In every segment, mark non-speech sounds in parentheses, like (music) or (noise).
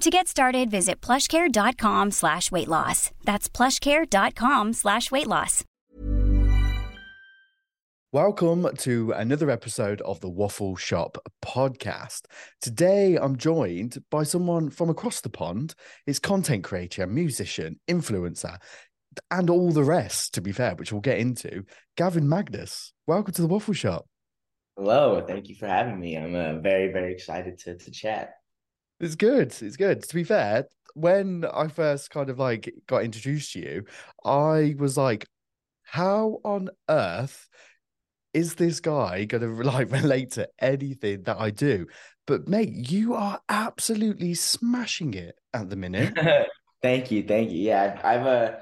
To get started, visit plushcare.com slash weight loss. That's plushcare.com slash weight loss. Welcome to another episode of the Waffle Shop podcast. Today I'm joined by someone from across the pond. It's content creator, musician, influencer, and all the rest, to be fair, which we'll get into. Gavin Magnus, welcome to the Waffle Shop. Hello, thank you for having me. I'm uh, very, very excited to to chat. It's good. It's good. To be fair, when I first kind of like got introduced to you, I was like, how on earth is this guy going (laughs) to like relate to anything that I do? But mate, you are absolutely smashing it at the minute. (laughs) thank you, thank you. Yeah, I've, uh,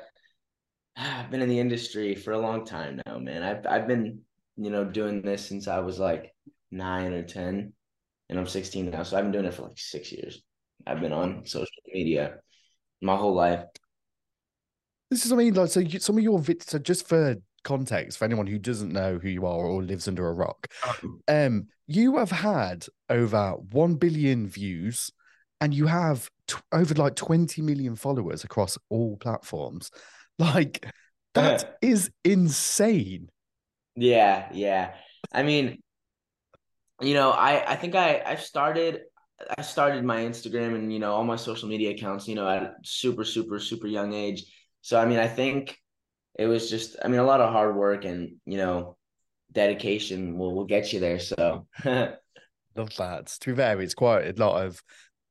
I've (sighs) been in the industry for a long time now, man. I've I've been you know doing this since I was like nine or ten, and I'm 16 now, so I've been doing it for like six years. I've been on social media my whole life. This is, I mean, like, so you, some of your vid- so just for context, for anyone who doesn't know who you are or lives under a rock, um, you have had over one billion views, and you have t- over like 20 million followers across all platforms. Like, that (laughs) is insane. Yeah, yeah. I mean, you know, I I think I I started I started my Instagram and you know all my social media accounts, you know, at super super super young age. So I mean, I think it was just I mean a lot of hard work and you know dedication will will get you there. So (laughs) love that. To be fair, it's quite a lot of.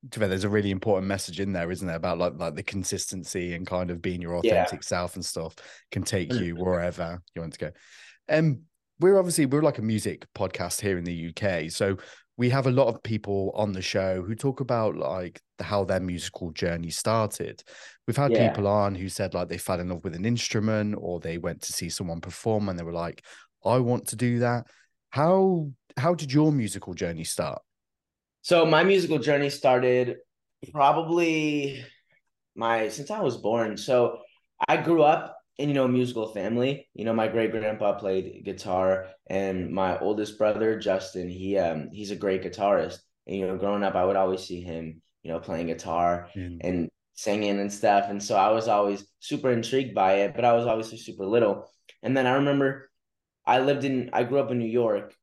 To be fair, there's a really important message in there, isn't there, about like like the consistency and kind of being your authentic yeah. self and stuff can take you wherever you want to go. Um, we're obviously we're like a music podcast here in the UK, so we have a lot of people on the show who talk about like how their musical journey started. We've had yeah. people on who said like they fell in love with an instrument or they went to see someone perform and they were like, I want to do that. How how did your musical journey start? So my musical journey started probably my since I was born. So I grew up in you know musical family. You know, my great grandpa played guitar, and my oldest brother Justin, he um he's a great guitarist. And you know, growing up, I would always see him, you know, playing guitar mm. and singing and stuff. And so I was always super intrigued by it, but I was obviously super little. And then I remember I lived in I grew up in New York.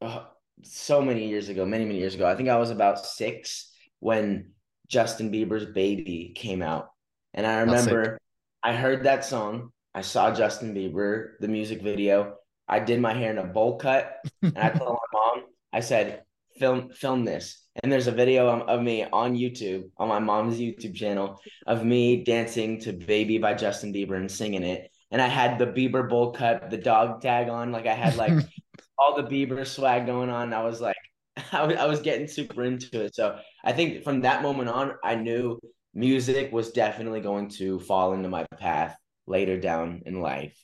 Uh, so many years ago, many, many years ago. I think I was about six when Justin Bieber's Baby came out. And I remember I heard that song. I saw Justin Bieber, the music video. I did my hair in a bowl cut. And I told my mom, I said, film, film this. And there's a video of, of me on YouTube, on my mom's YouTube channel, of me dancing to Baby by Justin Bieber and singing it. and I had the Bieber bowl cut, the dog tag on. Like I had like (laughs) all the Bieber swag going on. I was like, (laughs) I was, I was getting super into it. So I think from that moment on, I knew music was definitely going to fall into my path later down in life.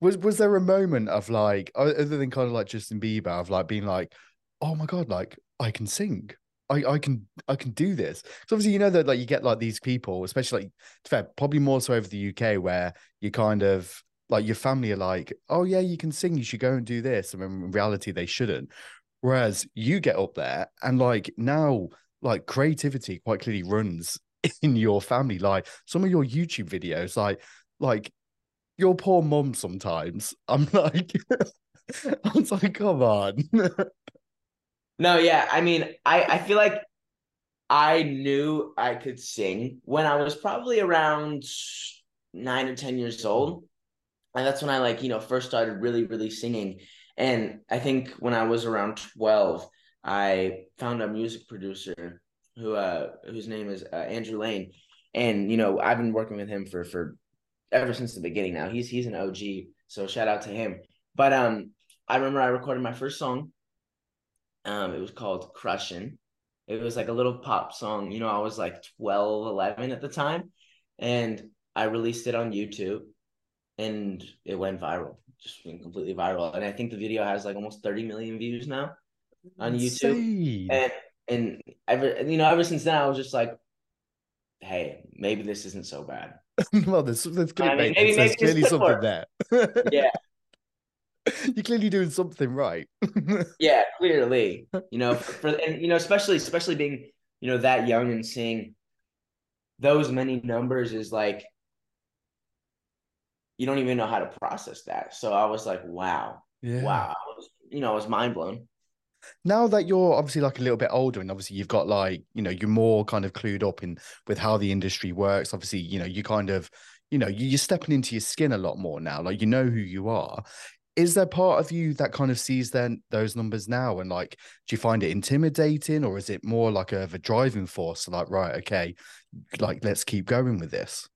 Was was there a moment of like other than kind of like Justin Bieber of like being like, oh my god, like I can sing. I, I can I can do this. So obviously you know that like you get like these people, especially like fair, probably more so over the UK where you kind of like your family are like, oh yeah, you can sing, you should go and do this. And in reality, they shouldn't. Whereas you get up there and like now, like creativity quite clearly runs (laughs) in your family. Like some of your YouTube videos, like like your poor mom sometimes. (laughs) I'm like, I was like, come on. no, yeah. I mean, I, I feel like I knew I could sing when I was probably around nine or 10 years old. And that's when I like, you know, first started really, really singing. And I think when I was around 12, I found a music producer who uh whose name is uh, Andrew Lane. And you know, I've been working with him for for ever since the beginning now. He's he's an OG, so shout out to him. But um, I remember I recorded my first song. Um, it was called Crushin'. It was like a little pop song. You know, I was like 12, 11 at the time. And I released it on YouTube and it went viral, just went completely viral. And I think the video has like almost 30 million views now on Insane. YouTube. And and ever you know, ever since then I was just like, hey, maybe this isn't so bad. (laughs) well, there's, there's, I mean, maybe, there's clearly something there. yeah. (laughs) You're clearly doing something right. (laughs) yeah, clearly. You know, for and you know, especially especially being, you know, that young and seeing those many numbers is like you don't even know how to process that. So I was like, wow. Yeah. Wow. Was, you know, I was mind blown now that you're obviously like a little bit older and obviously you've got like you know you're more kind of clued up in with how the industry works obviously you know you kind of you know you're stepping into your skin a lot more now like you know who you are. Is there part of you that kind of sees then those numbers now and like do you find it intimidating or is it more like a, a driving force like right okay like let's keep going with this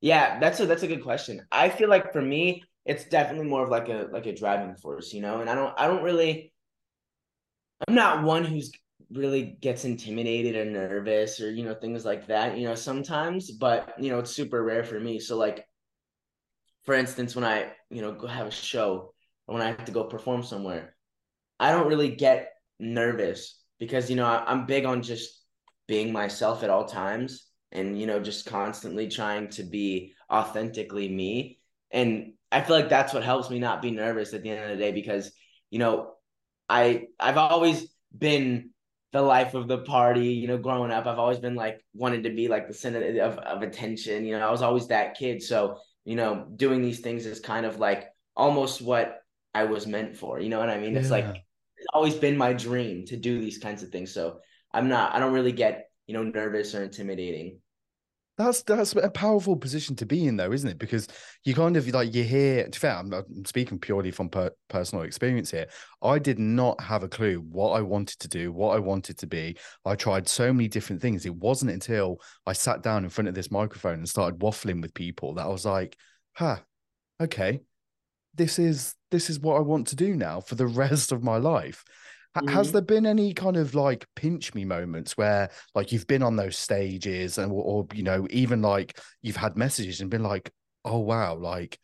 yeah that's a that's a good question. I feel like for me it's definitely more of like a like a driving force you know and i don't i don't really I'm not one who's really gets intimidated or nervous or you know things like that you know sometimes but you know it's super rare for me. So like for instance when i you know go have a show or when i have to go perform somewhere i don't really get nervous because you know I, i'm big on just being myself at all times and you know just constantly trying to be authentically me. And i feel like that's what helps me not be nervous at the end of the day because you know I I've always been the life of the party, you know, growing up. I've always been like wanted to be like the center of, of attention. You know, I was always that kid. So, you know, doing these things is kind of like almost what I was meant for. You know what I mean? Yeah. It's like it's always been my dream to do these kinds of things. So I'm not I don't really get, you know, nervous or intimidating. That's that's a powerful position to be in, though, isn't it? Because you kind of like you hear. To fair, I'm, I'm speaking purely from per, personal experience here. I did not have a clue what I wanted to do, what I wanted to be. I tried so many different things. It wasn't until I sat down in front of this microphone and started waffling with people that I was like, "Huh, okay, this is this is what I want to do now for the (laughs) rest of my life." Mm-hmm. Has there been any kind of like pinch me moments where like you've been on those stages and or, or you know even like you've had messages and been like, oh wow, like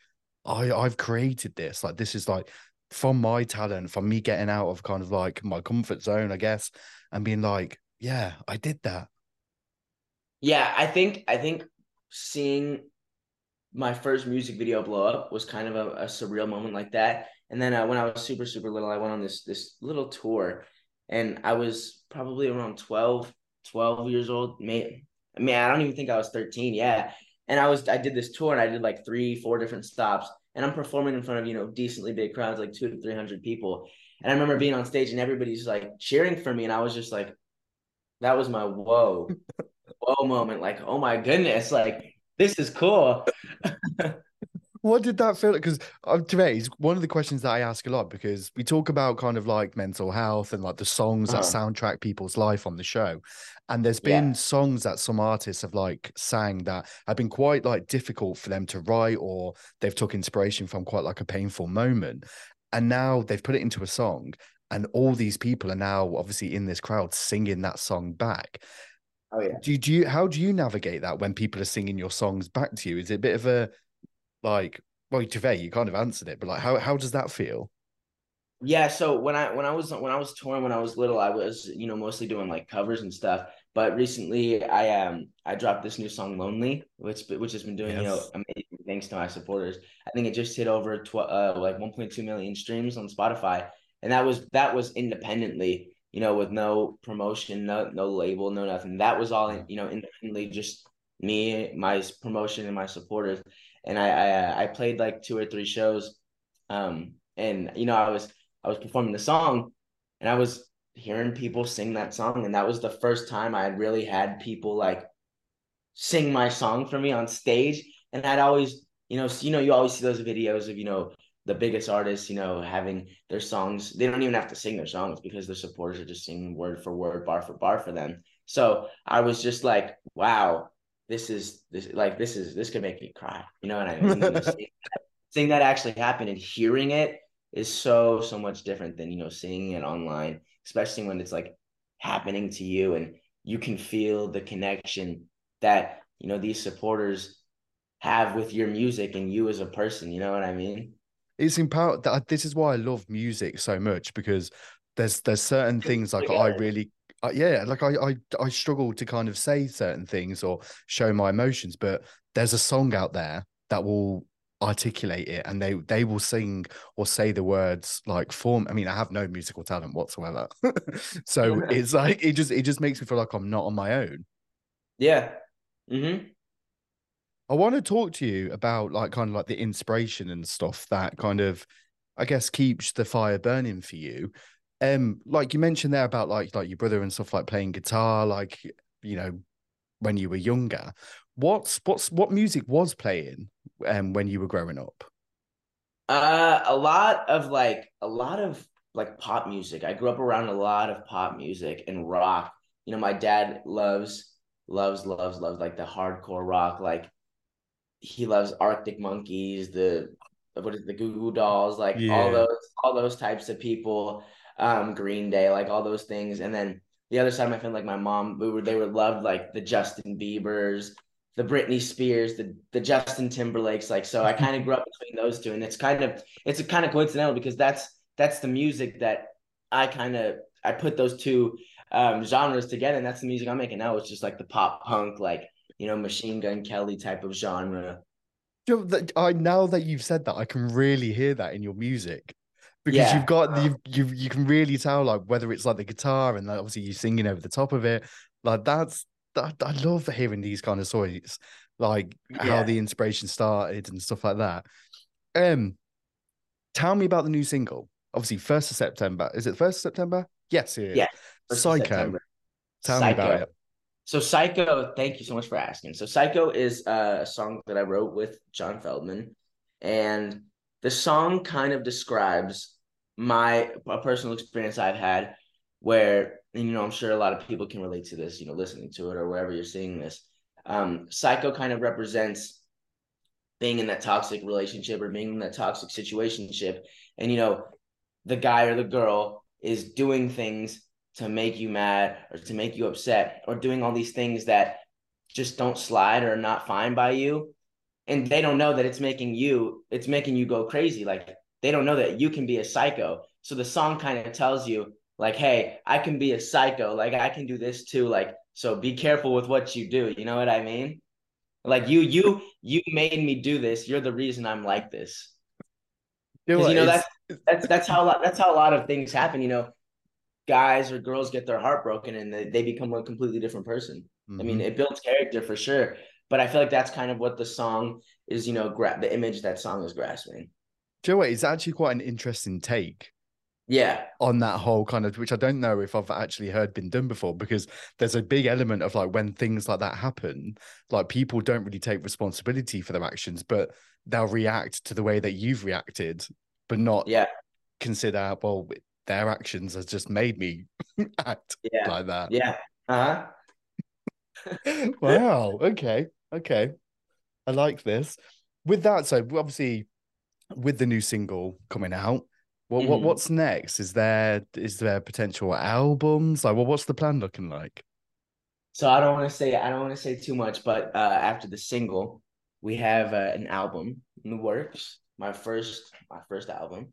I I've created this like this is like from my talent, from me getting out of kind of like my comfort zone, I guess, and being like, yeah, I did that. Yeah, I think I think seeing my first music video blow up was kind of a, a surreal moment like that. And then uh, when I was super super little, I went on this this little tour, and I was probably around 12, 12 years old. May, I mean, I don't even think I was thirteen. Yeah, and I was I did this tour and I did like three four different stops, and I'm performing in front of you know decently big crowds, like two to three hundred people. And I remember being on stage and everybody's like cheering for me, and I was just like, that was my whoa, (laughs) whoa moment. Like, oh my goodness, like this is cool. (laughs) what did that feel like? Because uh, today is one of the questions that I ask a lot because we talk about kind of like mental health and like the songs uh-huh. that soundtrack people's life on the show. And there's been yeah. songs that some artists have like sang that have been quite like difficult for them to write or they've took inspiration from quite like a painful moment. And now they've put it into a song and all these people are now obviously in this crowd singing that song back. Oh yeah. Do, do you how do you navigate that when people are singing your songs back to you? Is it a bit of a like well, Teve, you kind of answered it, but like how how does that feel? Yeah, so when I when I was when I was touring when I was little, I was you know mostly doing like covers and stuff. But recently, I um I dropped this new song "Lonely," which which has been doing yes. you know amazing thanks to my supporters. I think it just hit over tw- uh, like 1.2 million streams on Spotify, and that was that was independently, you know, with no promotion, no no label, no nothing. That was all you know independently, just me, my promotion, and my supporters and I, I uh, I played like two or three shows, um, and you know I was I was performing the song, and I was hearing people sing that song, and that was the first time I had really had people like sing my song for me on stage, and I'd always you know you know you always see those videos of you know the biggest artists, you know, having their songs. They don't even have to sing their songs because their supporters are just singing word for word, bar for bar for them. So I was just like, wow, this is this like this is this could make me cry. You know what I mean? (laughs) seeing, seeing that actually happen and hearing it is so so much different than you know seeing it online, especially when it's like happening to you and you can feel the connection that you know these supporters have with your music and you as a person. You know what I mean? It's empowered. This is why I love music so much because there's there's certain (laughs) things like I really uh, yeah, like I, I I struggle to kind of say certain things or show my emotions, but there's a song out there that will articulate it and they they will sing or say the words like form i mean i have no musical talent whatsoever (laughs) so yeah. it's like it just it just makes me feel like i'm not on my own yeah mm-hmm. i want to talk to you about like kind of like the inspiration and stuff that kind of i guess keeps the fire burning for you um like you mentioned there about like like your brother and stuff like playing guitar like you know when you were younger. What's what's what music was playing um when you were growing up? Uh a lot of like a lot of like pop music. I grew up around a lot of pop music and rock. You know my dad loves loves loves loves like the hardcore rock. Like he loves arctic monkeys the what is it, the goo goo dolls like yeah. all those all those types of people um, Green Day, like all those things. And then the other side of my family, like my mom, we were they were loved like the Justin Bieber's, the Britney Spears, the the Justin Timberlakes. Like so, I kind of grew up between those two, and it's kind of it's a kind of coincidental because that's that's the music that I kind of I put those two um, genres together, and that's the music I'm making now. It's just like the pop punk, like you know, Machine Gun Kelly type of genre. I now that you've said that, I can really hear that in your music because yeah. you've got you you you can really tell like whether it's like the guitar and like, obviously you singing over the top of it. Like that's that, I love hearing these kind of stories like yeah. how the inspiration started and stuff like that. Um tell me about the new single. Obviously first of September. Is it first of September? Yes it yeah Psycho. Tell Psycho. me about it. So Psycho thank you so much for asking. So Psycho is uh, a song that I wrote with John Feldmann, and the song kind of describes my a personal experience I've had where and you know I'm sure a lot of people can relate to this you know listening to it or wherever you're seeing this um psycho kind of represents being in that toxic relationship or being in that toxic situationship. And you know the guy or the girl is doing things to make you mad or to make you upset or doing all these things that just don't slide or are not fine by you. And they don't know that it's making you it's making you go crazy. Like they don't know that you can be a psycho. So the song kind of tells you like hey i can be a psycho. Like i can do this too. Like so be careful with what you do. You know what i mean? Like you you you made me do this. You're the reason i'm like this. You know that's that's that's how a lot that's how a lot of things happen you know? Guys or girls get their heart broken and they, they become a completely different person. Mm-hmm. i mean mm-hmm. it builds character for sure. But I feel like that's kind of what the song is, you know, gra- the image that song is grasping. Joe, it's actually quite an interesting take Yeah. On that whole kind of, which I don't know if I've actually heard been done before, because there's a big element of like when things like that happen, like people don't really take responsibility for their actions, but they'll react to the way that you've reacted, but not yeah consider well their actions has just made me (laughs) act yeah. like that. Yeah. Uh huh. (laughs) wow. Okay. Okay. I like this. With that, so obviously, with the new single coming out, what, mm-hmm. what what's next? Is there is there potential albums? Like, well, what's the plan looking like? So I don't want to say I don't want to say too much, but uh, after the single, we have uh, an album in the works. My first my first album.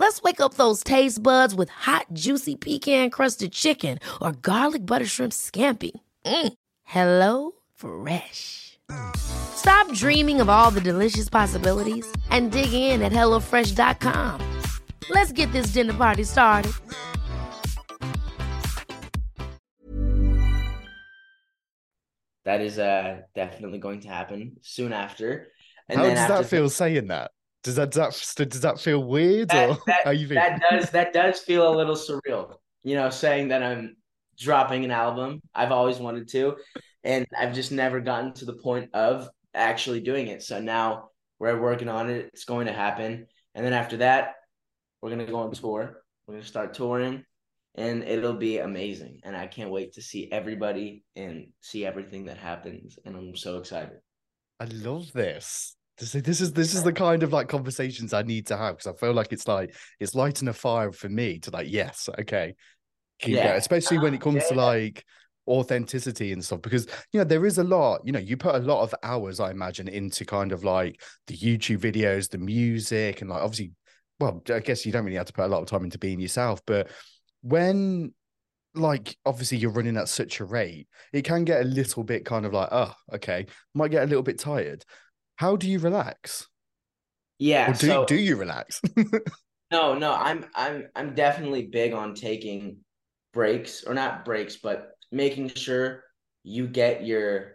Let's wake up those taste buds with hot, juicy pecan crusted chicken or garlic butter shrimp scampi. Mm. Hello Fresh. Stop dreaming of all the delicious possibilities and dig in at HelloFresh.com. Let's get this dinner party started. That is uh, definitely going to happen soon after. And How does that feel saying that? Does that does that does that feel weird that, or that, (laughs) how you feel? That does that does feel a little surreal. You know, saying that I'm dropping an album. I've always wanted to, and I've just never gotten to the point of actually doing it. So now we're working on it. It's going to happen, and then after that, we're gonna go on tour. We're gonna start touring, and it'll be amazing. And I can't wait to see everybody and see everything that happens. And I'm so excited. I love this. This, this is this is the kind of like conversations I need to have because I feel like it's like it's lighting a fire for me to like yes okay keep yeah. going especially when it comes yeah. to like authenticity and stuff because you know there is a lot you know you put a lot of hours I imagine into kind of like the YouTube videos the music and like obviously well I guess you don't really have to put a lot of time into being yourself but when like obviously you're running at such a rate it can get a little bit kind of like oh okay might get a little bit tired how do you relax? Yeah. Or do so, do you relax? (laughs) no, no. I'm I'm I'm definitely big on taking breaks or not breaks, but making sure you get your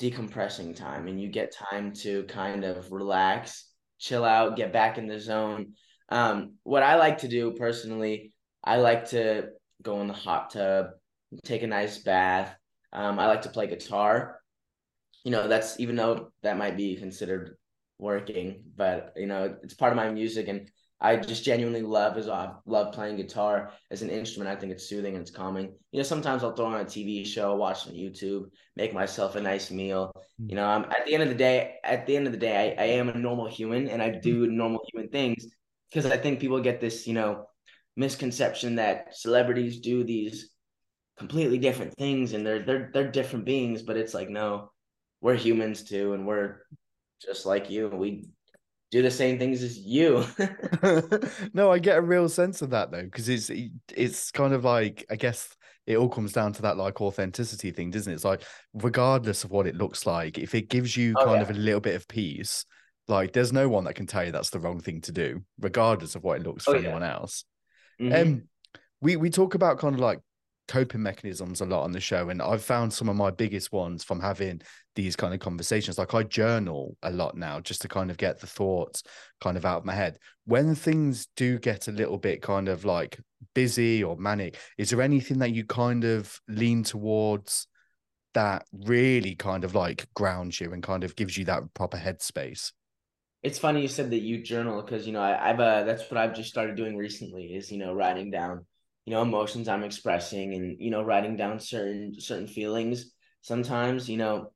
decompressing time and you get time to kind of relax, chill out, get back in the zone. Um, what I like to do personally, I like to go in the hot tub, take a nice bath. Um, I like to play guitar you know that's even though that might be considered working but you know it's part of my music and i just genuinely love is i uh, love playing guitar as an instrument. I think it's soothing and it's calming. You know sometimes i'll throw on a tv show watch some youtube make myself a nice meal. You know I'm, at the end of the day at the end of the day I, I am a normal human and i do mm-hmm. normal human things because i think people get this you know misconception that celebrities do these completely different things and they're they're they're different beings but it's like no we're humans too, and we're just like you. We do the same things as you. (laughs) no, I get a real sense of that though, because it's it's kind of like I guess it all comes down to that like authenticity thing, doesn't it? It's like regardless of what it looks like, if it gives you oh, kind yeah. of a little bit of peace, like there's no one that can tell you that's the wrong thing to do, regardless of what it looks oh, for yeah. anyone else. Mm-hmm. Um, we we talk about kind of like coping mechanisms a lot on the show and i've found some of my biggest ones from having these kind of conversations. Like i journal a lot now just to kind of get the thoughts kind of out of my head. When things do get a little bit kind of like busy or manic is there anything that you kind of lean towards that really kind of like grounds you and kind of gives you that proper headspace? It's funny you said that you journal because you know I, have uh, that's what I've just started doing recently is you know writing down you know emotions i'm expressing and you know writing down certain certain feelings sometimes you know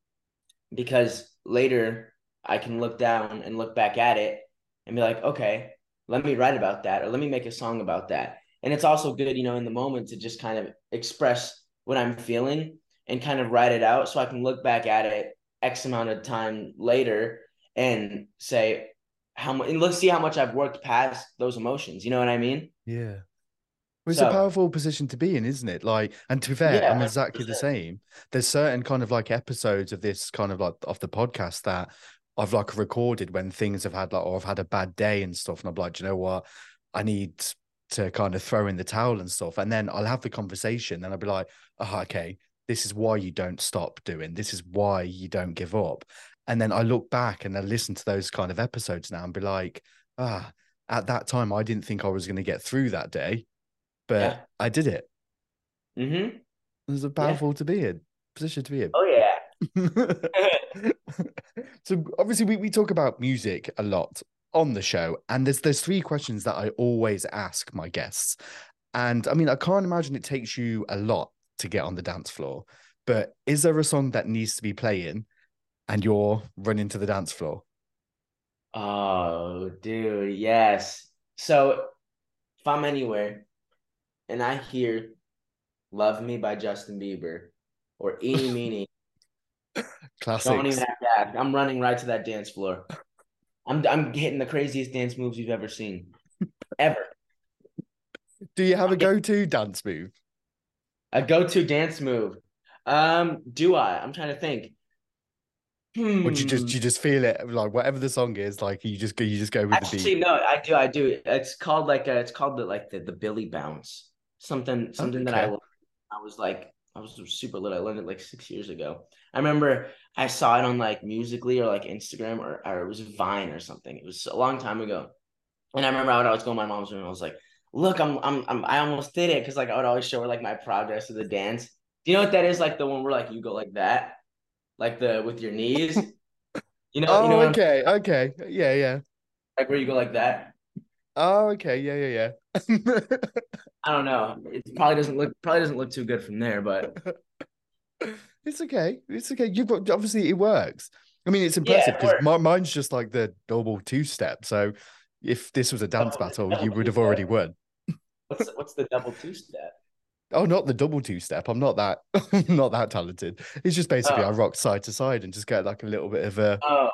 because later i can look down and look back at it and be like okay let me write about that or let me make a song about that. And it's also good you know in the moment to just kind of express what i'm feeling and kind of write it out so i can look back at it x amount of time later and say how much and let's see how much i've worked past those emotions you know what i mean? Yeah Well, it's So- a powerful position to be in, isn't it? Like, and to be fair, Yeah, I'm exactly the 100%. same. There's certain kind of like episodes of this kind of like of the podcast that I've like recorded when things have had like, or I've had a bad day and stuff, and I'm like, "Do you know what? I need to kind of throw in the towel and stuff. And then I'll have the conversation, and I'll be like, oh, okay, this is why you don't stop doing. This is why you don't give up. And then I look back and I listen to those kind of episodes now and be like, ah, at that time I didn't think I was going to get through that day, but Yeah. I did it. Mm-hmm. It was a powerful to be in position to be in. Oh yeah. (laughs) so obviously we, we talk about music a lot on the show and there's there's three questions that I always ask my guests. And I mean I can't imagine it takes you a lot to get on the dance floor, but is there a song that needs to be playing and you're running to the dance floor? Oh, dude, yes. So if I'm anywhere and I hear Love Me by Justin Bieber or Eeny (laughs) Meeny, don't even have ask. I'm running right to that dance floor. I'm I'm hitting the craziest dance moves you've ever seen. Ever. Do you have a go-to dance move? A go-to dance move. Um, do I? I'm trying to think. Hmm. Or do you just do you just feel it like whatever the song is, like you just go you just go with the beat? no, I do, I do. It's called like a, it's called the like the the Billy Bounce. Something something that I learned. I was like I was super little. I learned it like six years ago. I remember I saw it on like Musical.ly or like Instagram or or it was Vine or something. It was a long time ago. And I remember I would always go in my mom's room. I was like, "Look, I'm I'm, I'm I almost did it," because like I would always show her like my progress of the dance. Do you know what that is? Like the one where like you go like that, like the with your knees. You know, Oh, you know oh, I'm- okay, okay, yeah, yeah. like where you go like that. Oh, okay, yeah, yeah, yeah. (laughs) I don't know. It probably doesn't look probably doesn't look too good from there, but (laughs) it's okay. It's okay. You've got obviously it works. I mean, it's impressive because my, mine's just like the double two step. So if this was a dance Double- battle, double you would have already won. what's what's the double two step? Oh, not the double two step. I'm not that (laughs) not that talented. It's just basically Oh. I rock side to side and just get like a little bit of a Oh,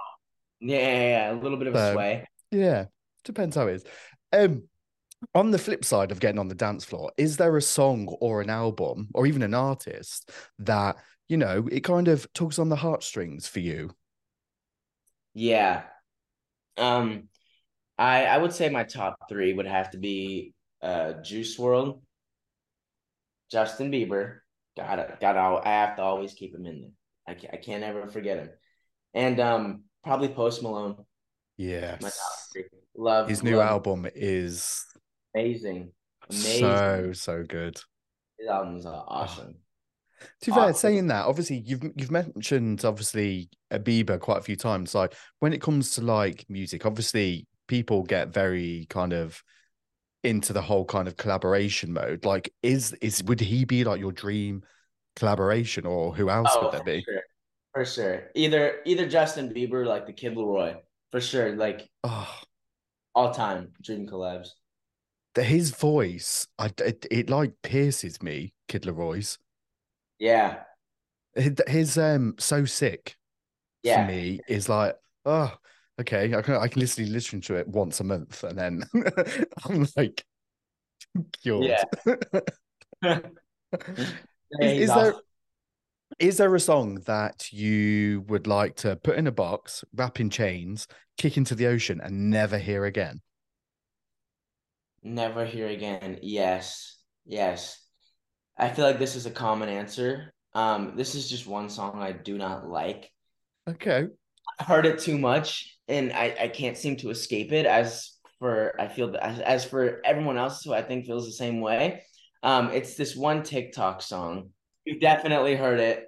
yeah, yeah, yeah, a little bit of a sway. Yeah, depends how it is. Um, on the flip side of getting on the dance floor, is there a song or an album or even an artist that you know it kind of tugs on the heartstrings for you? Yeah. Um, I I would say my top three would have to be uh Juice WRLD, Justin Bieber. Gotta gotta I have to always keep him in there. I can't, I can't ever forget him. And um probably Post Malone. Yes, My top. Love his new love- album is Amazing. Amazing. so so good. His albums are ah. awesome. To be fair, Awesome. saying that, obviously you've you've mentioned obviously a Bieber quite a few times. Like when it comes to like music, obviously people get very kind of into the whole kind of collaboration mode. Like, is is would he be like your dream collaboration, or who else Oh, would there for be? sure. For sure. Either either Justin Bieber, like the Kid LAROI, for sure. Like Oh, all time dream collabs. His voice, I it, it like pierces me, Kid LAROI's. Yeah. His, um so sick Yeah. for me is like oh okay I can I can literally listen to it once a month and then (laughs) I'm like cured. Yeah. (laughs) (laughs) Is, is there is there a song that you would like to put in a box, wrap in chains, kick into the ocean, and never hear again? Never hear again. Yes. Yes. I feel like this is a common answer. Um, this is just one song I do not like. Okay. I heard it too much and I, I can't seem to escape it as for I feel that as, as for everyone else who I think feels the same way. Um, it's this one TikTok song. You've definitely heard it.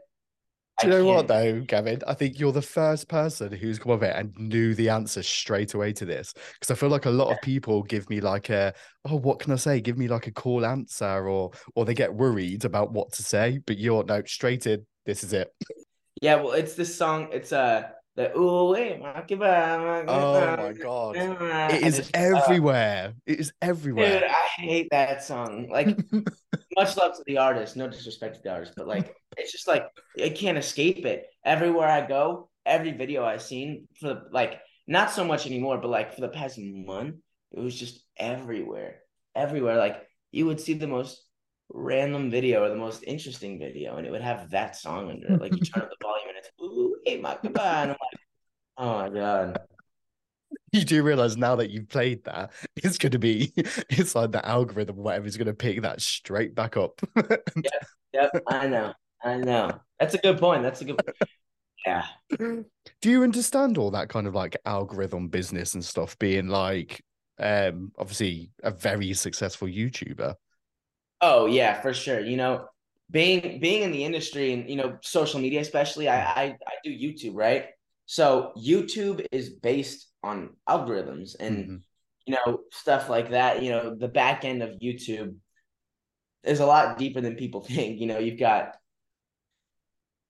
Do you know what though, Gavin? I think you're the first person who's come of it and knew the answer straight away to this. Because I feel like a lot of people give me like a, oh, what can I say? Give me like a cool answer, or or they get worried about what to say. But you're no straight in. This is it. Yeah, well, it's this song. It's uh the ooh wait, Oh my god, it is everywhere. It is Dude, everywhere. I hate that song. Like, (laughs) much love to the artist. No disrespect to the artist, but like, it's just like I can't escape it. Everywhere I go, every video I've seen for the like, not so much anymore, but like for the past month, it was just everywhere, everywhere. Like you would see the most random video or the most interesting video, and it would have that song under it. Like you turn up the volume and it's ooh, hey, my and I'm like, oh my god. You do realize now that you've played that, it's going to be, (laughs) it's like the algorithm, whatever, is going to pick that straight back up. (laughs) yep, yep, I know, I know. That's a good point. That's a good. Yeah. Do you understand all that kind of like algorithm business and stuff? Being like, um, obviously a very successful YouTuber. Oh yeah, for sure. You know, being being in the industry and you know social media, especially, I I, I do YouTube, right? So YouTube is based on algorithms and mm-hmm. you know stuff like that. You know, the back end of YouTube is a lot deeper than people (laughs) think. You know, you've got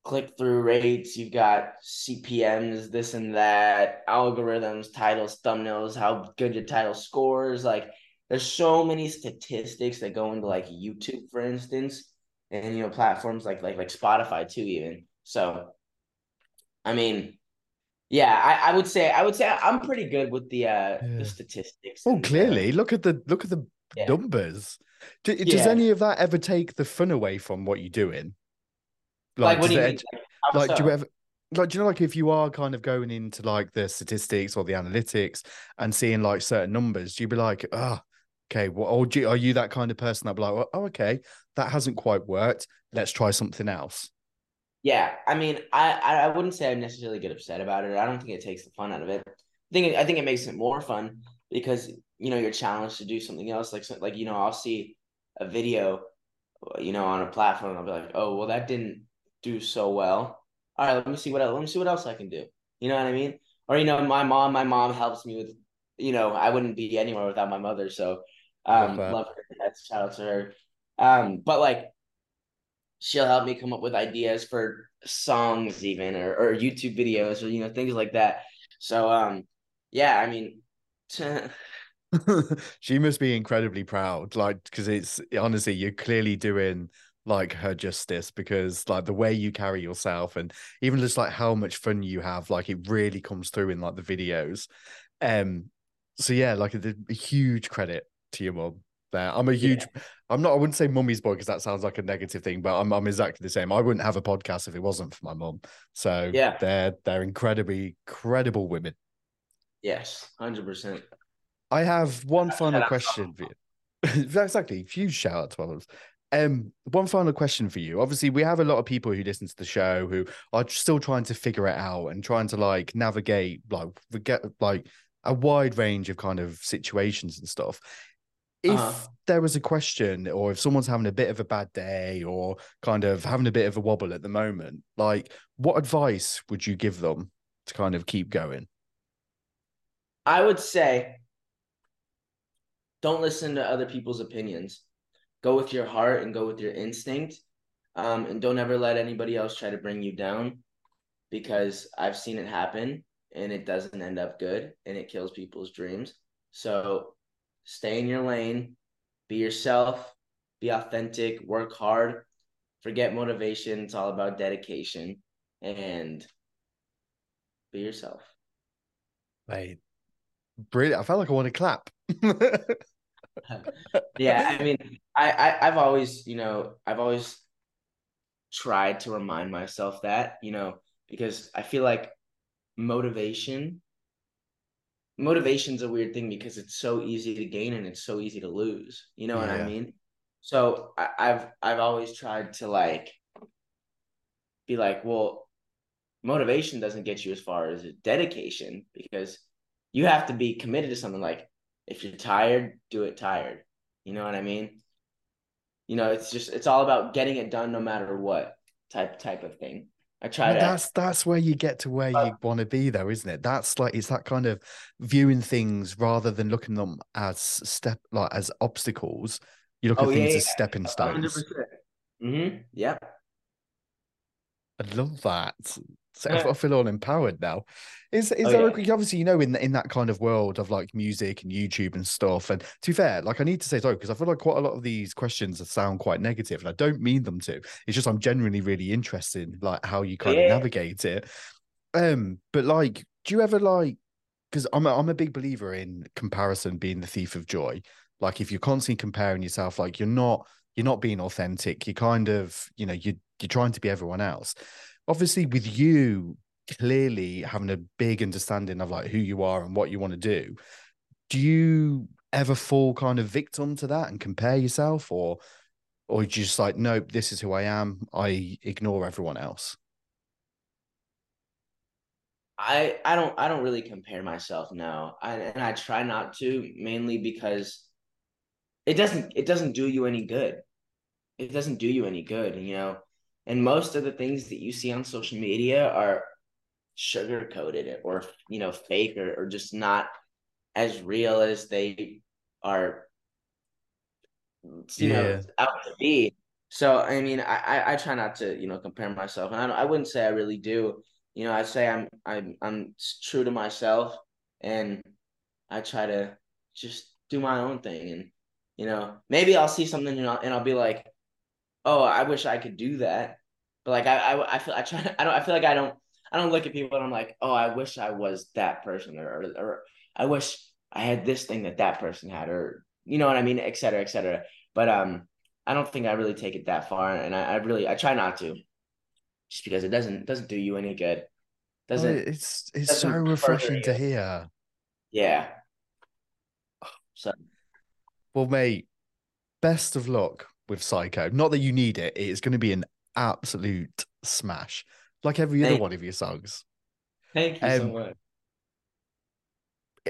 click through rates, you've got CPMs, this and that, algorithms, titles, thumbnails, how good your title scores, like there's so many statistics that go into like YouTube, for instance, and you know platforms like like like Spotify too, even. So, I mean, yeah, I, I would say I would say I'm pretty good with the uh yeah. the statistics. Oh, clearly, look at the look at the yeah. numbers. Do, does any of that ever take the fun away from what you're doing? Like, like what do you mean? Like, like do you ever? like do you know like if you are kind of going into like the statistics or the analytics and seeing like certain numbers do you'd be like oh okay, well, or you, are you that kind of person that be like, oh, oh, okay, that hasn't quite worked. Let's try something else. Yeah, I mean, I I wouldn't say I necessarily get upset about it. I don't think it takes the fun out of it. I think I think it makes it more fun because you know you're challenged to do something else. Like like you know, I'll see a video, you know, on a platform. I'll be like, oh, well, that didn't do so well. All right, let me see what else, let me see what else I can do. You know what I mean? Or you know, my mom, my mom helps me with. You know, I wouldn't be anywhere without my mother. So um, love, love her. That's shout out to her. Um, but like, she'll help me come up with ideas for songs, even or or YouTube videos, or you know things like that. So um, yeah, I mean. (laughs) (laughs) she must be incredibly proud like because it's honestly you're clearly doing like her justice because like the way you carry yourself and even just like how much fun you have like it really comes through in like the videos um so yeah like a, a huge credit to your mom there. I'm a huge, yeah. I'm not, I wouldn't say mummy's boy because that sounds like a negative thing, but I'm, I'm exactly the same. I wouldn't have a podcast if it wasn't for my mom So yeah, they're, they're incredibly credible women. Yes, 100%. I have one final question for you. (laughs) exactly. Huge shout out to others. Um, one final question for you. Obviously, we have a lot of people who listen to the show who are still trying to figure it out and trying to like navigate, like forget, like a wide range of kind of situations and stuff if uh-huh. there was a question or if someone's having a bit of a bad day or kind of having a bit of a wobble at the moment like what advice would you give them to kind of keep going i would say don't listen to other people's opinions go with your heart and go with your instinct um, and don't ever let anybody else try to bring you down because i've seen it happen and it doesn't end up good and it kills people's dreams so stay in your lane, be yourself, be authentic, work hard, forget motivation. It's all about dedication and be yourself. Right. Brilliant. I felt like I want to clap. (laughs) yeah, I mean, I, I I've always, you know, I've always tried to remind myself that, you know, because I feel like motivation motivation's a weird thing because it's so easy to gain and it's so easy to lose. You know yeah. what I mean? So I, I've I've always tried to like be like, well, motivation doesn't get you as far as dedication because you have to be committed to something. Like if you're tired, do it tired. You know what I mean? You know, it's just it's all about getting it done no matter what type type of thing. I try to. That's that's where you get to where uh, you want to be, though, isn't it? That's like it's that kind of viewing things rather than looking them as step like as obstacles. You look oh, at things yeah, as stepping stones. 100%. Mm-hmm. Yeah. I love that. So I feel all empowered now. Is is oh, there yeah. obviously you know in in that kind of world of like music and YouTube and stuff? And to be fair, like I need to say sorry because I feel like quite a lot of these questions sound quite negative, and I don't mean them to. It's just I'm genuinely really interested in like how you kind yeah. of navigate it. Um, but like, do you ever like? Because I'm a, I'm a big believer in comparison being the thief of joy. Like if you're constantly comparing yourself, like you're not you're not being authentic. You're kind of, you know, you you're trying to be everyone else. Obviously, with you clearly having a big understanding of like who you are and what you want to do, do you ever fall kind of victim to that and compare yourself, or or just like, nope, this is who I am. I ignore everyone else. I I don't I don't really compare myself now, I, and I try not to mainly because it doesn't it doesn't do you any good. It doesn't do you any good, you know. And most of the things that you see on social media are sugar coated or you know fake or, or just not as real as they are you yeah. know out to be. So I mean, I, I, I try not to you know compare myself, and I I wouldn't say I really do you know, I say I'm I'm I'm true to myself and I try to just do my own thing and you know, maybe I'll see something and I'll, and I'll be like, "Oh, I wish I could do that." But like I I, I feel I try (laughs) I don't I feel like I don't I don't look at people and I'm like, "Oh, I wish I was that person," or or, or I wish I had this thing that that person had, or you know what I mean, et cetera, et cetera. But um, I don't think I really take it that far, and I, I really I try not to just because it doesn't doesn't do you any good. Doesn't well, it's it's so refreshing to hear. Yeah. So well, mate, best of luck with Psycho. Not that you need it, it's gonna be an absolute smash. Like every Thank other one of your songs. Thank you um, so much.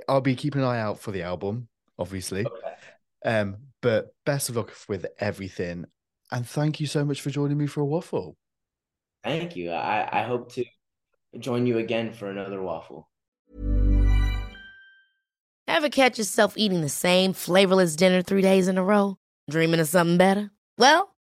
I'll be keeping an eye out for the album, obviously. Okay. Um, but best of luck with everything. And thank you so much for joining me for a waffle. Thank you. I, I hope to join you again for another waffle. Ever catch yourself eating the same flavorless dinner three days in a row? Dreaming of something better? Well,